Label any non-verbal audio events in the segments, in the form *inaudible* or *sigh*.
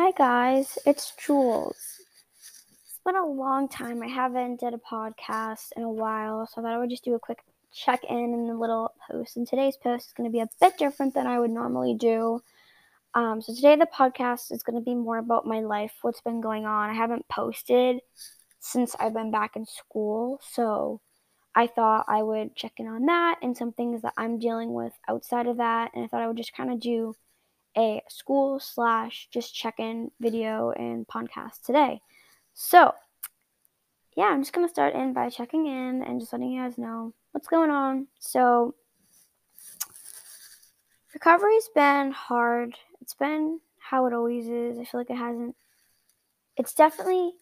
Hi guys, it's Jules. It's been a long time. I haven't did a podcast in a while, so I thought I would just do a quick check in in the little post. And today's post is going to be a bit different than I would normally do. Um, so today the podcast is going to be more about my life, what's been going on. I haven't posted since I've been back in school, so I thought I would check in on that and some things that I'm dealing with outside of that. And I thought I would just kind of do a school slash just check in video and podcast today. So, yeah, I'm just gonna start in by checking in and just letting you guys know what's going on. So, recovery's been hard. It's been how it always is. I feel like it hasn't. It's definitely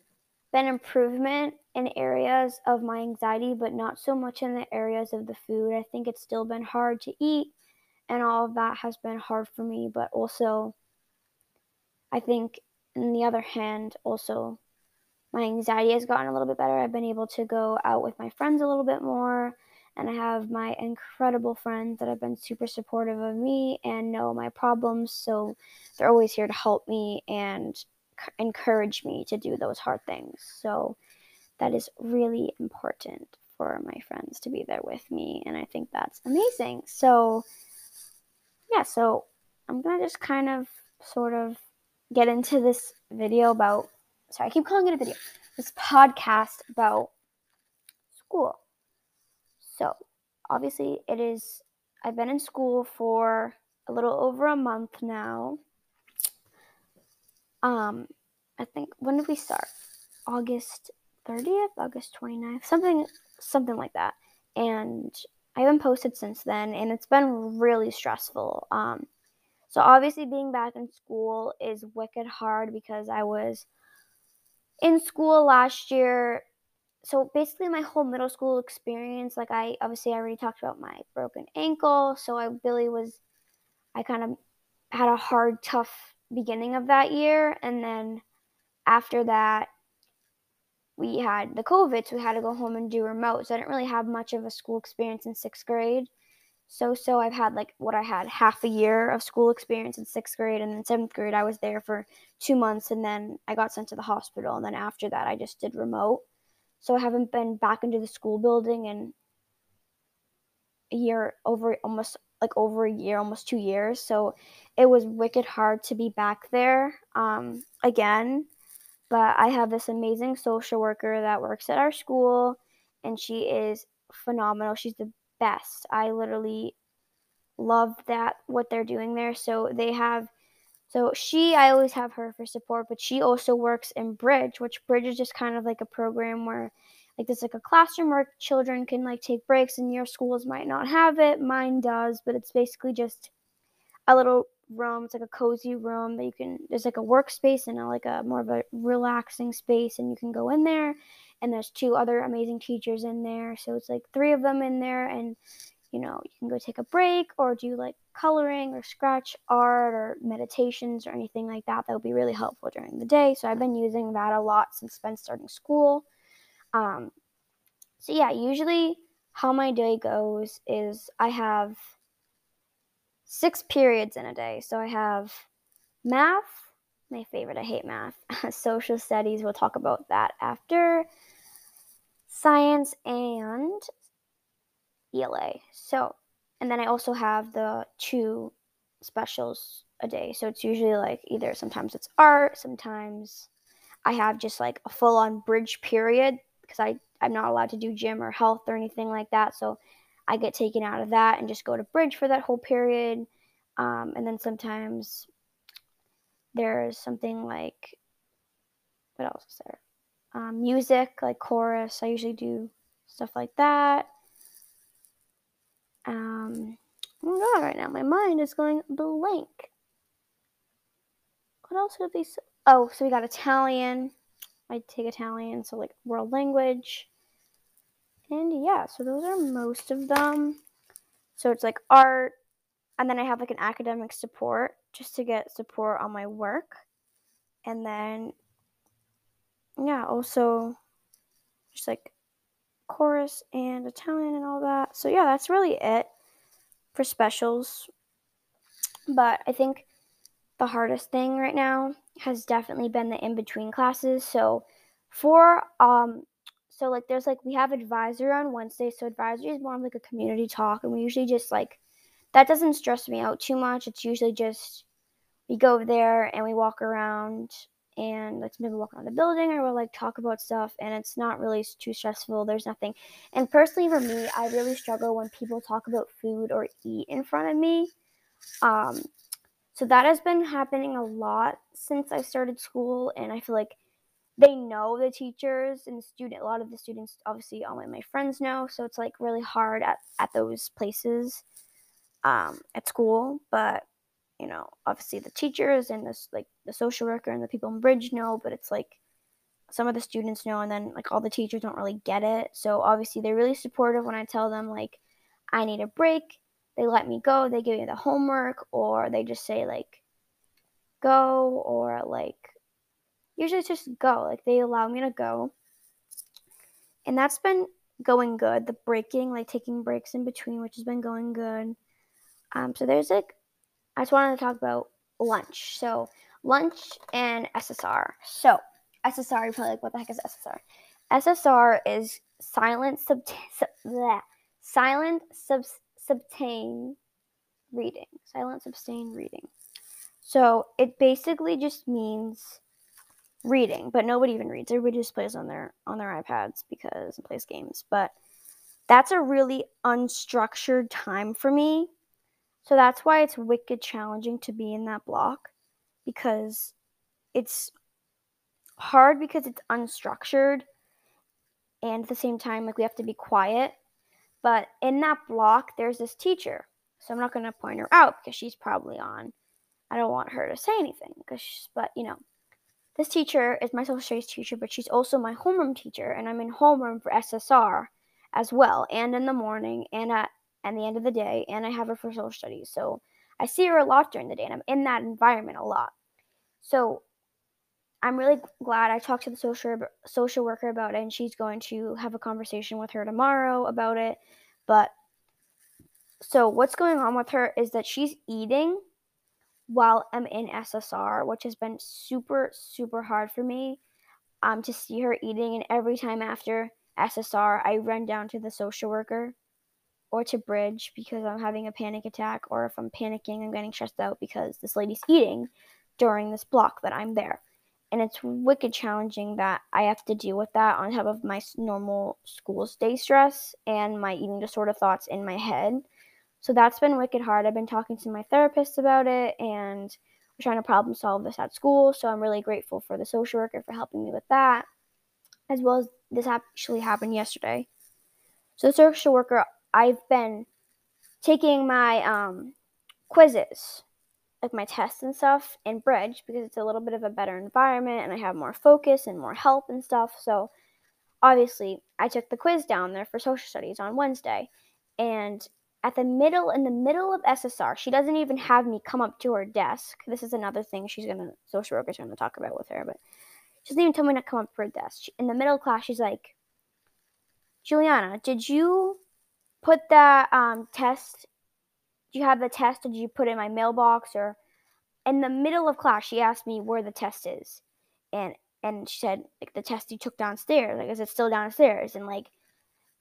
been improvement in areas of my anxiety, but not so much in the areas of the food. I think it's still been hard to eat and all of that has been hard for me but also i think on the other hand also my anxiety has gotten a little bit better. I've been able to go out with my friends a little bit more and i have my incredible friends that have been super supportive of me and know my problems so they're always here to help me and encourage me to do those hard things. So that is really important for my friends to be there with me and i think that's amazing. So yeah, so I'm gonna just kind of sort of get into this video about sorry, I keep calling it a video. This podcast about school. So obviously it is I've been in school for a little over a month now. Um I think when did we start? August 30th, August 29th, something something like that. And I haven't posted since then, and it's been really stressful. Um, so obviously, being back in school is wicked hard because I was in school last year. So basically, my whole middle school experience, like I obviously I already talked about my broken ankle. So I really was, I kind of had a hard, tough beginning of that year, and then after that, we had the COVID, so we had to go home and do remote. So I didn't really have much of a school experience in sixth grade. So so I've had like what I had half a year of school experience in sixth grade, and then seventh grade I was there for two months, and then I got sent to the hospital, and then after that I just did remote. So I haven't been back into the school building in a year over almost like over a year, almost two years. So it was wicked hard to be back there um, again but I have this amazing social worker that works at our school, and she is phenomenal. She's the best. I literally love that what they're doing there. So they have so she I always have her for support, but she also works in Bridge, which Bridge is just kind of like a program where like there's like a classroom where children can like take breaks and your schools might not have it. Mine does, but it's basically just a little room. It's like a cozy room that you can. There's like a workspace and a, like a more of a relaxing space, and you can go in there. And there's two other amazing teachers in there, so it's like three of them in there, and you know you can go take a break or do like coloring or scratch art or meditations or anything like that. That would be really helpful during the day. So I've been using that a lot since been starting school. Um, so yeah, usually how my day goes is I have six periods in a day. So I have math, my favorite. I hate math. *laughs* Social studies, we'll talk about that after. Science and ELA. So, and then I also have the two specials a day. So it's usually like either sometimes it's art, sometimes I have just like a full on bridge period because I, I'm not allowed to do gym or health or anything like that. So I get taken out of that and just go to bridge for that whole period. Um, and then sometimes there's something like, what else is there? Um, music, like chorus. I usually do stuff like that. Um, oh my god, right now my mind is going blank. What else would be? Oh, so we got Italian. I take Italian, so like world language. And yeah, so those are most of them. So it's like art, and then I have like an academic support just to get support on my work. And then, yeah, also just like chorus and Italian and all that. So yeah, that's really it for specials. But I think the hardest thing right now has definitely been the in between classes. So for um so like there's like we have advisor on Wednesday. So advisory is more of like a community talk and we usually just like that doesn't stress me out too much. It's usually just we go there and we walk around and like maybe walk around the building or we'll like talk about stuff and it's not really too stressful. There's nothing. And personally for me, I really struggle when people talk about food or eat in front of me. Um so that has been happening a lot since I started school, and I feel like they know the teachers and the student. A lot of the students, obviously, all my, friends know. So it's like really hard at, at those places um, at school. But you know, obviously the teachers and this like the social worker and the people in Bridge know. But it's like some of the students know, and then like all the teachers don't really get it. So obviously they're really supportive when I tell them like I need a break they let me go, they give me the homework, or they just say like go, or like usually it's just go. Like they allow me to go. And that's been going good. The breaking, like taking breaks in between, which has been going good. Um, so there's like, I just wanted to talk about lunch. So lunch and SSR. So SSR, you're probably like, what the heck is SSR? SSR is silent sub, sub silent subs subtain reading. Silent sustain reading. So it basically just means reading, but nobody even reads. Everybody just plays on their on their iPads because and plays games. But that's a really unstructured time for me. So that's why it's wicked challenging to be in that block because it's hard because it's unstructured and at the same time like we have to be quiet but in that block, there's this teacher. So I'm not going to point her out because she's probably on. I don't want her to say anything. Cause but, you know, this teacher is my social studies teacher, but she's also my homeroom teacher. And I'm in homeroom for SSR as well, and in the morning, and at and the end of the day. And I have her for social studies. So I see her a lot during the day, and I'm in that environment a lot. So I'm really glad I talked to the social social worker about it, and she's going to have a conversation with her tomorrow about it. But so what's going on with her is that she's eating while I'm in SSR, which has been super super hard for me um, to see her eating. And every time after SSR, I run down to the social worker or to Bridge because I'm having a panic attack, or if I'm panicking, I'm getting stressed out because this lady's eating during this block that I'm there and it's wicked challenging that I have to deal with that on top of my normal school day stress and my eating disorder thoughts in my head. So that's been wicked hard. I've been talking to my therapist about it and we're trying to problem solve this at school. So I'm really grateful for the social worker for helping me with that, as well as this actually happened yesterday. So the social worker, I've been taking my um, quizzes like my tests and stuff in Bridge because it's a little bit of a better environment and I have more focus and more help and stuff. So obviously, I took the quiz down there for social studies on Wednesday. And at the middle, in the middle of SSR, she doesn't even have me come up to her desk. This is another thing she's gonna, social worker's gonna talk about with her, but she doesn't even tell me to come up to her desk. She, in the middle of class, she's like, Juliana, did you put that um, test you have the test? Did you put it in my mailbox? Or in the middle of class, she asked me where the test is, and and she said like the test you took downstairs. Like, is it still downstairs? And like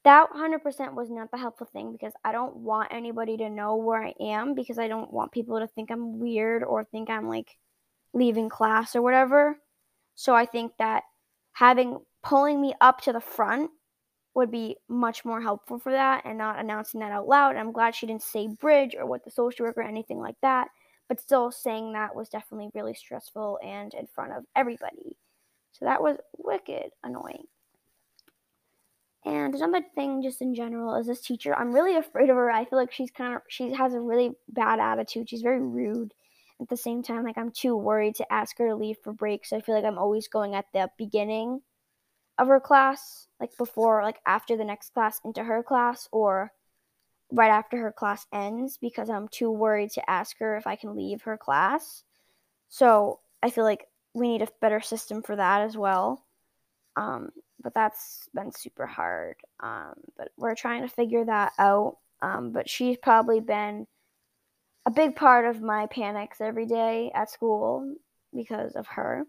that 100% was not the helpful thing because I don't want anybody to know where I am because I don't want people to think I'm weird or think I'm like leaving class or whatever. So I think that having pulling me up to the front would be much more helpful for that and not announcing that out loud. And I'm glad she didn't say bridge or what the social worker or anything like that. But still, saying that was definitely really stressful and in front of everybody. So that was wicked annoying. And another thing, just in general, is this teacher. I'm really afraid of her. I feel like she's kind of she has a really bad attitude. She's very rude. At the same time, like I'm too worried to ask her to leave for break. So I feel like I'm always going at the beginning of her class, like before, like after the next class into her class, or right after her class ends because I'm too worried to ask her if I can leave her class. So I feel like we need a better system for that as well. Um, but that's been super hard. Um, but we're trying to figure that out. Um, but she's probably been a big part of my panics every day at school because of her.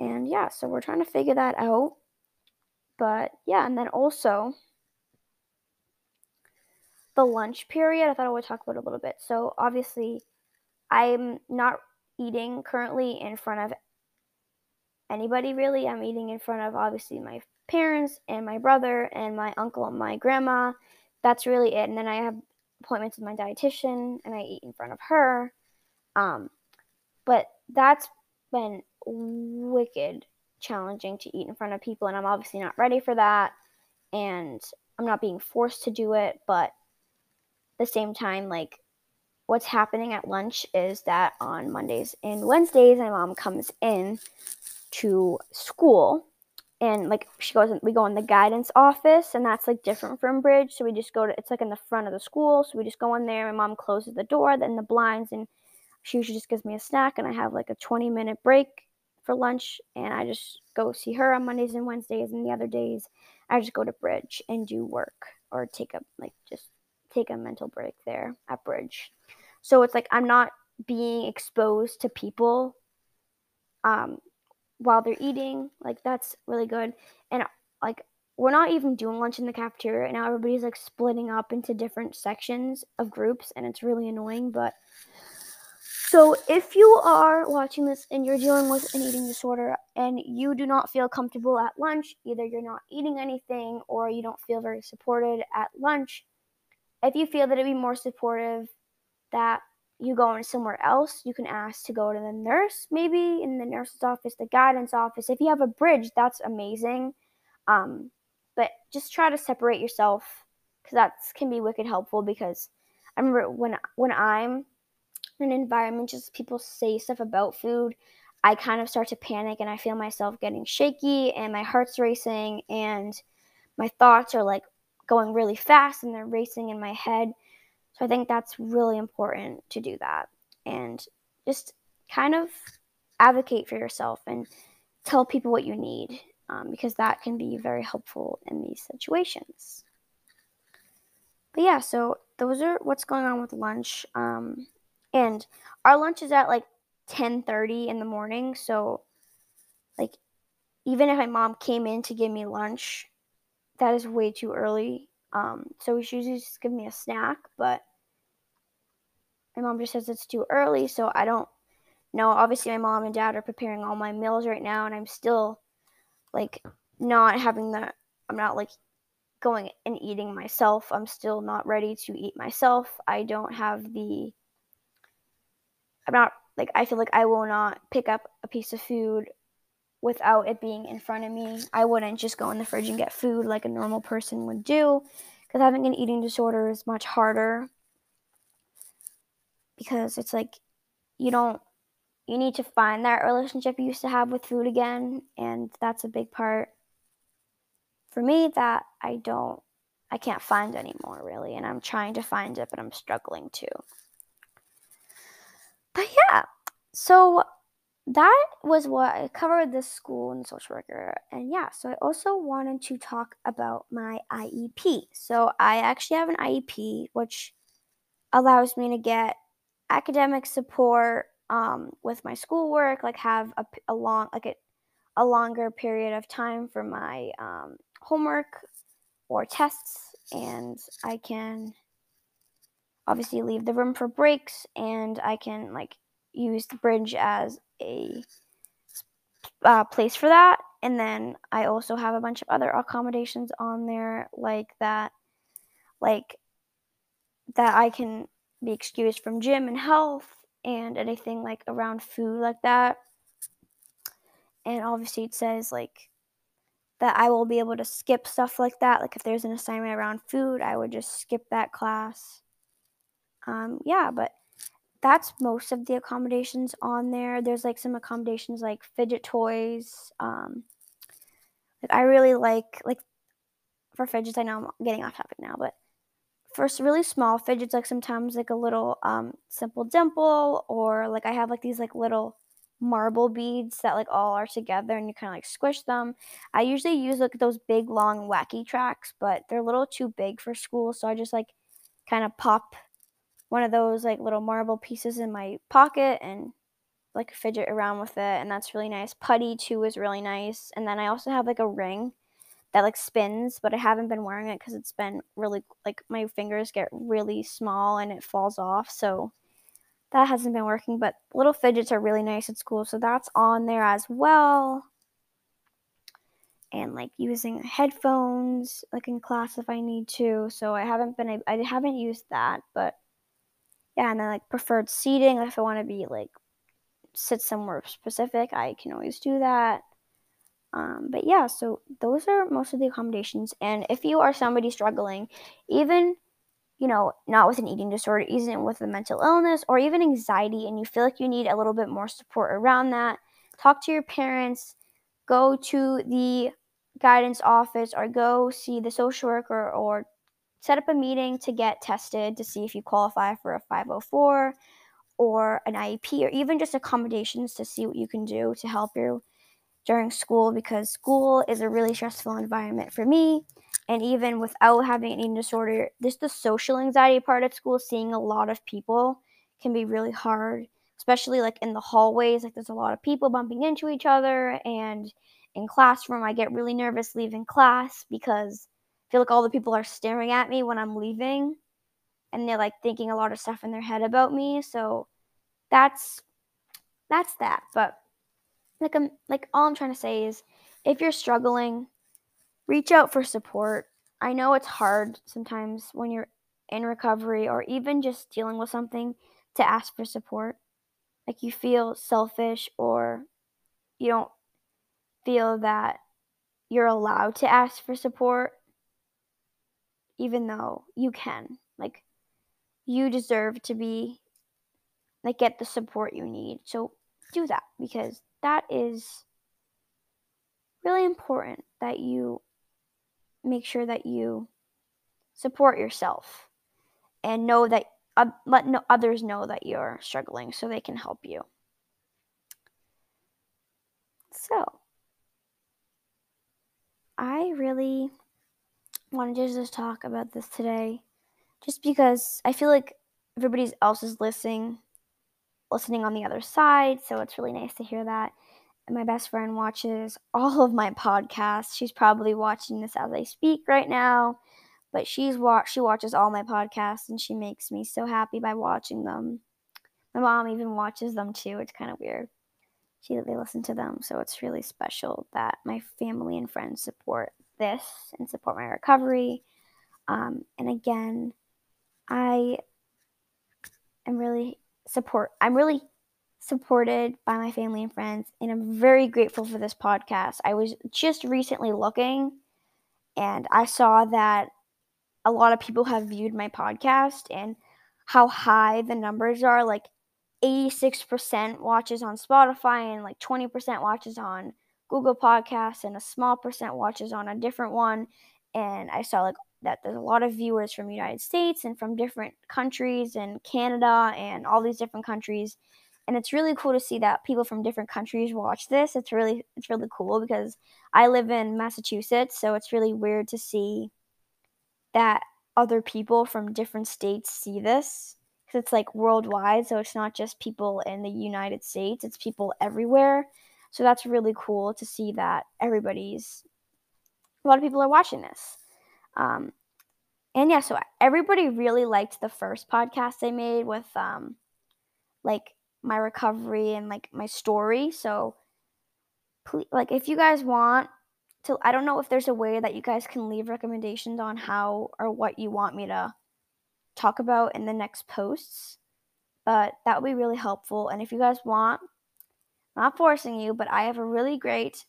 And yeah, so we're trying to figure that out. But yeah, and then also the lunch period, I thought I would talk about a little bit. So obviously, I'm not eating currently in front of anybody really. I'm eating in front of obviously my parents and my brother and my uncle and my grandma. That's really it. And then I have appointments with my dietitian and I eat in front of her. Um, but that's been wicked challenging to eat in front of people, and I'm obviously not ready for that. And I'm not being forced to do it, but the same time, like what's happening at lunch is that on Mondays and Wednesdays, my mom comes in to school. And like she goes in, we go in the guidance office and that's like different from bridge. So we just go to it's like in the front of the school. So we just go in there my mom closes the door then the blinds and she usually just gives me a snack and i have like a 20 minute break for lunch and i just go see her on mondays and wednesdays and the other days i just go to bridge and do work or take a like just take a mental break there at bridge. So it's like i'm not being exposed to people um while they're eating. Like that's really good. And like we're not even doing lunch in the cafeteria right now. Everybody's like splitting up into different sections of groups and it's really annoying, but so if you are watching this and you're dealing with an eating disorder and you do not feel comfortable at lunch, either you're not eating anything or you don't feel very supported at lunch, if you feel that it'd be more supportive that you go somewhere else, you can ask to go to the nurse, maybe in the nurse's office, the guidance office. If you have a bridge, that's amazing. Um, but just try to separate yourself because that can be wicked helpful. Because I remember when when I'm in an environment, just people say stuff about food, I kind of start to panic and I feel myself getting shaky and my heart's racing and my thoughts are like going really fast and they're racing in my head so I think that's really important to do that and just kind of advocate for yourself and tell people what you need um, because that can be very helpful in these situations. But yeah, so those are what's going on with lunch. Um, and our lunch is at like 10:30 in the morning, so like even if my mom came in to give me lunch, that is way too early. Um, so she usually just give me a snack, but my mom just says it's too early, so I don't know. Obviously, my mom and dad are preparing all my meals right now, and I'm still like not having the. I'm not like going and eating myself. I'm still not ready to eat myself. I don't have the. I'm not like I feel like I will not pick up a piece of food without it being in front of me. I wouldn't just go in the fridge and get food like a normal person would do because having an eating disorder is much harder because it's like you don't you need to find that relationship you used to have with food again and that's a big part for me that I don't I can't find anymore really and I'm trying to find it but I'm struggling to. But yeah, so that was what I covered the school and social worker. And yeah, so I also wanted to talk about my IEP. So I actually have an IEP which allows me to get academic support um, with my schoolwork, like have a, a long like a, a longer period of time for my um, homework or tests, and I can obviously leave the room for breaks, and I can like use the bridge as a uh, place for that. And then I also have a bunch of other accommodations on there, like that, like that I can be excused from gym and health and anything like around food like that. And obviously it says like that I will be able to skip stuff like that. Like if there's an assignment around food, I would just skip that class. Um, yeah, but that's most of the accommodations on there. There's like some accommodations like fidget toys. Um, like I really like like for fidgets. I know I'm getting off topic now, but for really small fidgets, like sometimes like a little um, simple dimple, or like I have like these like little marble beads that like all are together and you kind of like squish them. I usually use like those big long wacky tracks, but they're a little too big for school, so I just like kind of pop one of those like little marble pieces in my pocket and like fidget around with it and that's really nice. Putty too is really nice. And then I also have like a ring that like spins, but I haven't been wearing it cuz it's been really like my fingers get really small and it falls off. So that hasn't been working, but little fidgets are really nice at school. So that's on there as well. And like using headphones like in class if I need to. So I haven't been I haven't used that, but yeah, and then like preferred seating if I want to be like sit somewhere specific, I can always do that. Um, but yeah, so those are most of the accommodations. And if you are somebody struggling, even you know, not with an eating disorder, even with a mental illness or even anxiety, and you feel like you need a little bit more support around that, talk to your parents, go to the guidance office, or go see the social worker, or set up a meeting to get tested to see if you qualify for a 504 or an IEP or even just accommodations to see what you can do to help you during school because school is a really stressful environment for me. And even without having an eating disorder, just the social anxiety part of school, seeing a lot of people can be really hard, especially like in the hallways. Like there's a lot of people bumping into each other. And in classroom, I get really nervous leaving class because I feel like all the people are staring at me when I'm leaving and they're like thinking a lot of stuff in their head about me. So that's that's that. But like I'm like all I'm trying to say is if you're struggling, reach out for support. I know it's hard sometimes when you're in recovery or even just dealing with something to ask for support. Like you feel selfish or you don't feel that you're allowed to ask for support even though you can. Like you deserve to be like get the support you need. So do that because that is really important that you make sure that you support yourself and know that uh, let no, others know that you're struggling so they can help you. So, I really wanted to just talk about this today just because I feel like everybody else is listening listening on the other side, so it's really nice to hear that. And my best friend watches *laughs* all of my podcasts. She's probably watching this as I speak right now, but she's wa- she watches all my podcasts and she makes me so happy by watching them. My mom even watches them too. It's kind of weird. She they listen to them, so it's really special that my family and friends support this and support my recovery. Um, and again, I am really support. I'm really supported by my family and friends, and I'm very grateful for this podcast. I was just recently looking and I saw that a lot of people have viewed my podcast and how high the numbers are like 86% watches on Spotify and like 20% watches on Google Podcasts and a small percent watches on a different one and I saw like that there's a lot of viewers from United States and from different countries and Canada and all these different countries. And it's really cool to see that people from different countries watch this. It's really it's really cool because I live in Massachusetts, so it's really weird to see that other people from different states see this because it's like worldwide, so it's not just people in the United States, it's people everywhere. So that's really cool to see that everybody's a lot of people are watching this. Um, and yeah, so everybody really liked the first podcast I made with um, like my recovery and like my story. So, please, like, if you guys want to, I don't know if there's a way that you guys can leave recommendations on how or what you want me to talk about in the next posts, but that would be really helpful. And if you guys want, I'm not forcing you, but I have a really great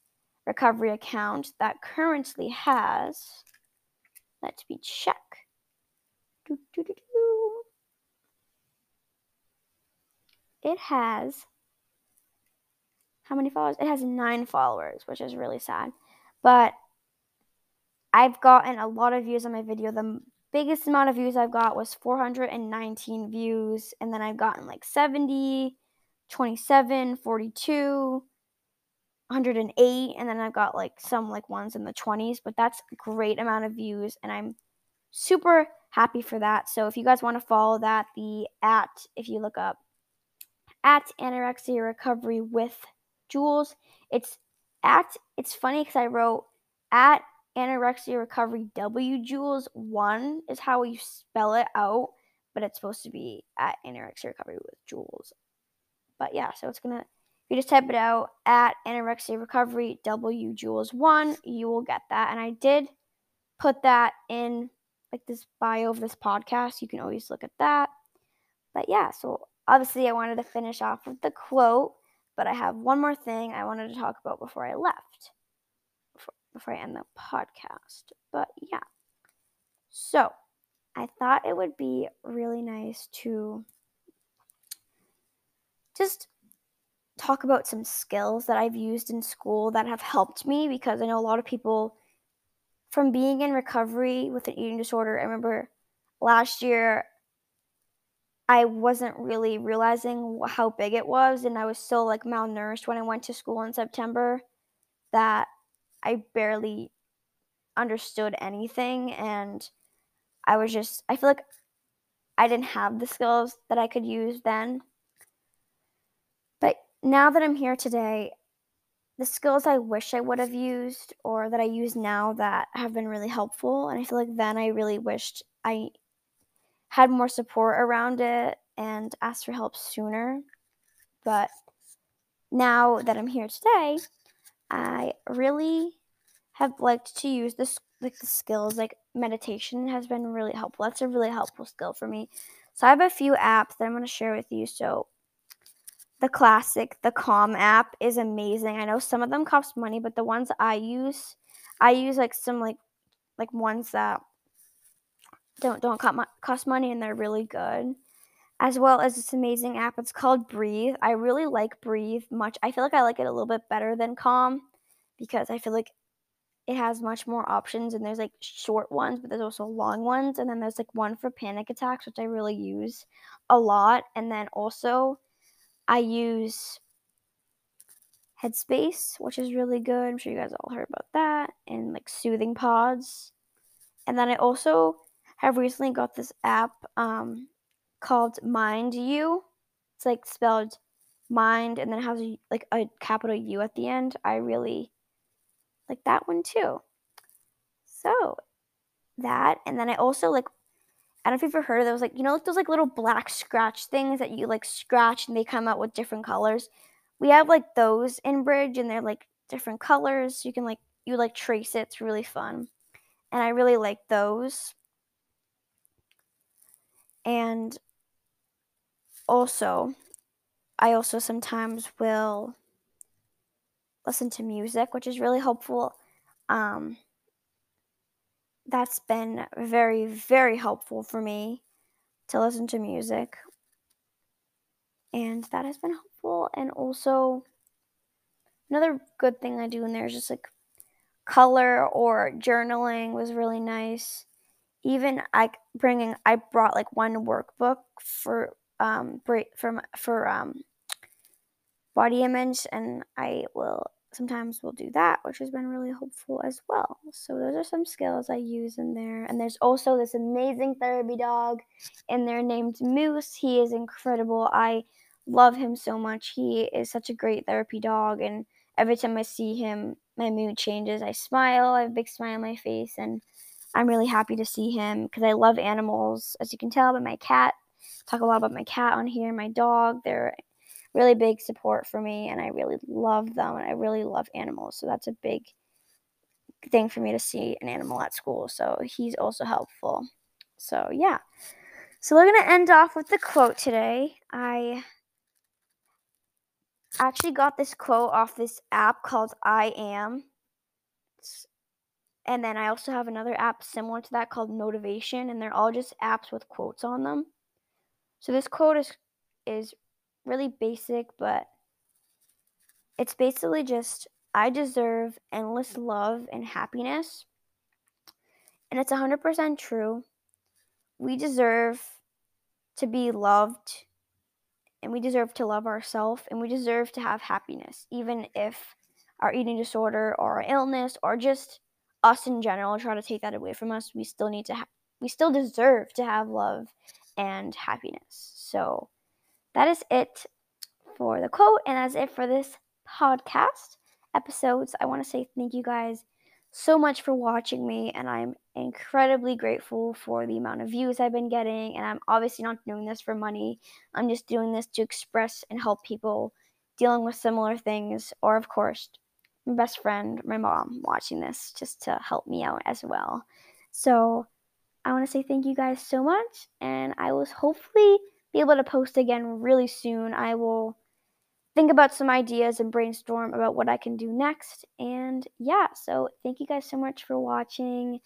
recovery account that currently has let me check. Do, it has how many followers? It has nine followers, which is really sad. But I've gotten a lot of views on my video. The biggest amount of views I've got was 419 views. And then I've gotten like 70, 27, 42, 108 and then I've got like some like ones in the 20s, but that's great amount of views and I'm super happy for that. So if you guys want to follow that, the at, if you look up at anorexia recovery with Jules, it's at, it's funny because I wrote at anorexia recovery W Jules one is how you spell it out, but it's supposed to be at anorexia recovery with Jules. But yeah, so it's gonna you just type it out at anorexia recovery W Jules one, you will get that. And I did put that in like this bio of this podcast. You can always look at that. But yeah, so obviously I wanted to finish off with the quote, but I have one more thing I wanted to talk about before I left before I end the podcast. But yeah. So, I thought it would be really nice to just talk about some skills that I've used in school that have helped me because I know a lot of people from being in recovery with an eating disorder. I remember last year I wasn't really realizing how big it was and I was still like malnourished when I went to school in September that I barely understood anything and I was just I feel like I didn't have the skills that I could use then. Now that I'm here today, the skills I wish I would have used or that I use now that have been really helpful and I feel like then I really wished I had more support around it and asked for help sooner. But now that I'm here today, I really have liked to use this like the skills like meditation has been really helpful. That's a really helpful skill for me. So I have a few apps that I'm going to share with you. So the classic, the Calm app is amazing. I know some of them cost money, but the ones I use, I use like some like like ones that don't don't cost money and they're really good. As well as this amazing app. It's called Breathe. I really like Breathe much. I feel like I like it a little bit better than Calm because I feel like it has much more options and there's like short ones, but there's also long ones. And then there's like one for panic attacks, which I really use a lot. And then also I use Headspace, which is really good. I'm sure you guys all heard about that. And like soothing pods. And then I also have recently got this app um, called Mind You. It's like spelled mind and then has a, like a capital U at the end. I really like that one too. So that and then I also like I don't know if you've ever heard of those like you know like those like little black scratch things that you like scratch and they come out with different colors. We have like those in Bridge and they're like different colors. You can like you like trace it. It's really fun. And I really like those. And also, I also sometimes will listen to music, which is really helpful. Um, that's been very, very helpful for me to listen to music. And that has been helpful. And also, another good thing I do in there is just like color or journaling was really nice even I bringing I brought like one workbook for um for for um body image and I will sometimes we'll do that which has been really helpful as well. So those are some skills I use in there. And there's also this amazing therapy dog in there named Moose. He is incredible. I love him so much. He is such a great therapy dog and every time I see him my mood changes. I smile I have a big smile on my face and I'm really happy to see him because I love animals, as you can tell by my cat. Talk a lot about my cat on here, my dog. They're really big support for me, and I really love them, and I really love animals. So that's a big thing for me to see an animal at school. So he's also helpful. So yeah. So we're gonna end off with the quote today. I actually got this quote off this app called I Am. It's and then I also have another app similar to that called Motivation, and they're all just apps with quotes on them. So this quote is is really basic, but it's basically just I deserve endless love and happiness. And it's 100% true. We deserve to be loved and we deserve to love ourselves and we deserve to have happiness, even if our eating disorder or our illness or just us in general try to take that away from us, we still need to ha- we still deserve to have love and happiness. So that is it for the quote, and that's it for this podcast episodes. I want to say thank you guys so much for watching me, and I'm incredibly grateful for the amount of views I've been getting. And I'm obviously not doing this for money, I'm just doing this to express and help people dealing with similar things, or, of course, my best friend, my mom, watching this just to help me out as well. So, I want to say thank you guys so much, and I will hopefully be able to post again really soon. I will think about some ideas and brainstorm about what I can do next. And yeah, so thank you guys so much for watching.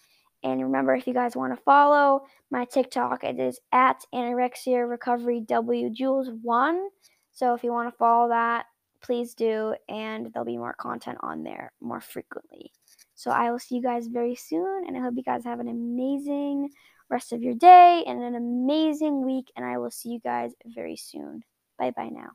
And remember, if you guys want to follow my TikTok, it is at anorexia recovery W Jules one. So if you want to follow that, please do, and there'll be more content on there more frequently. So I will see you guys very soon, and I hope you guys have an amazing rest of your day and an amazing week. And I will see you guys very soon. Bye bye now.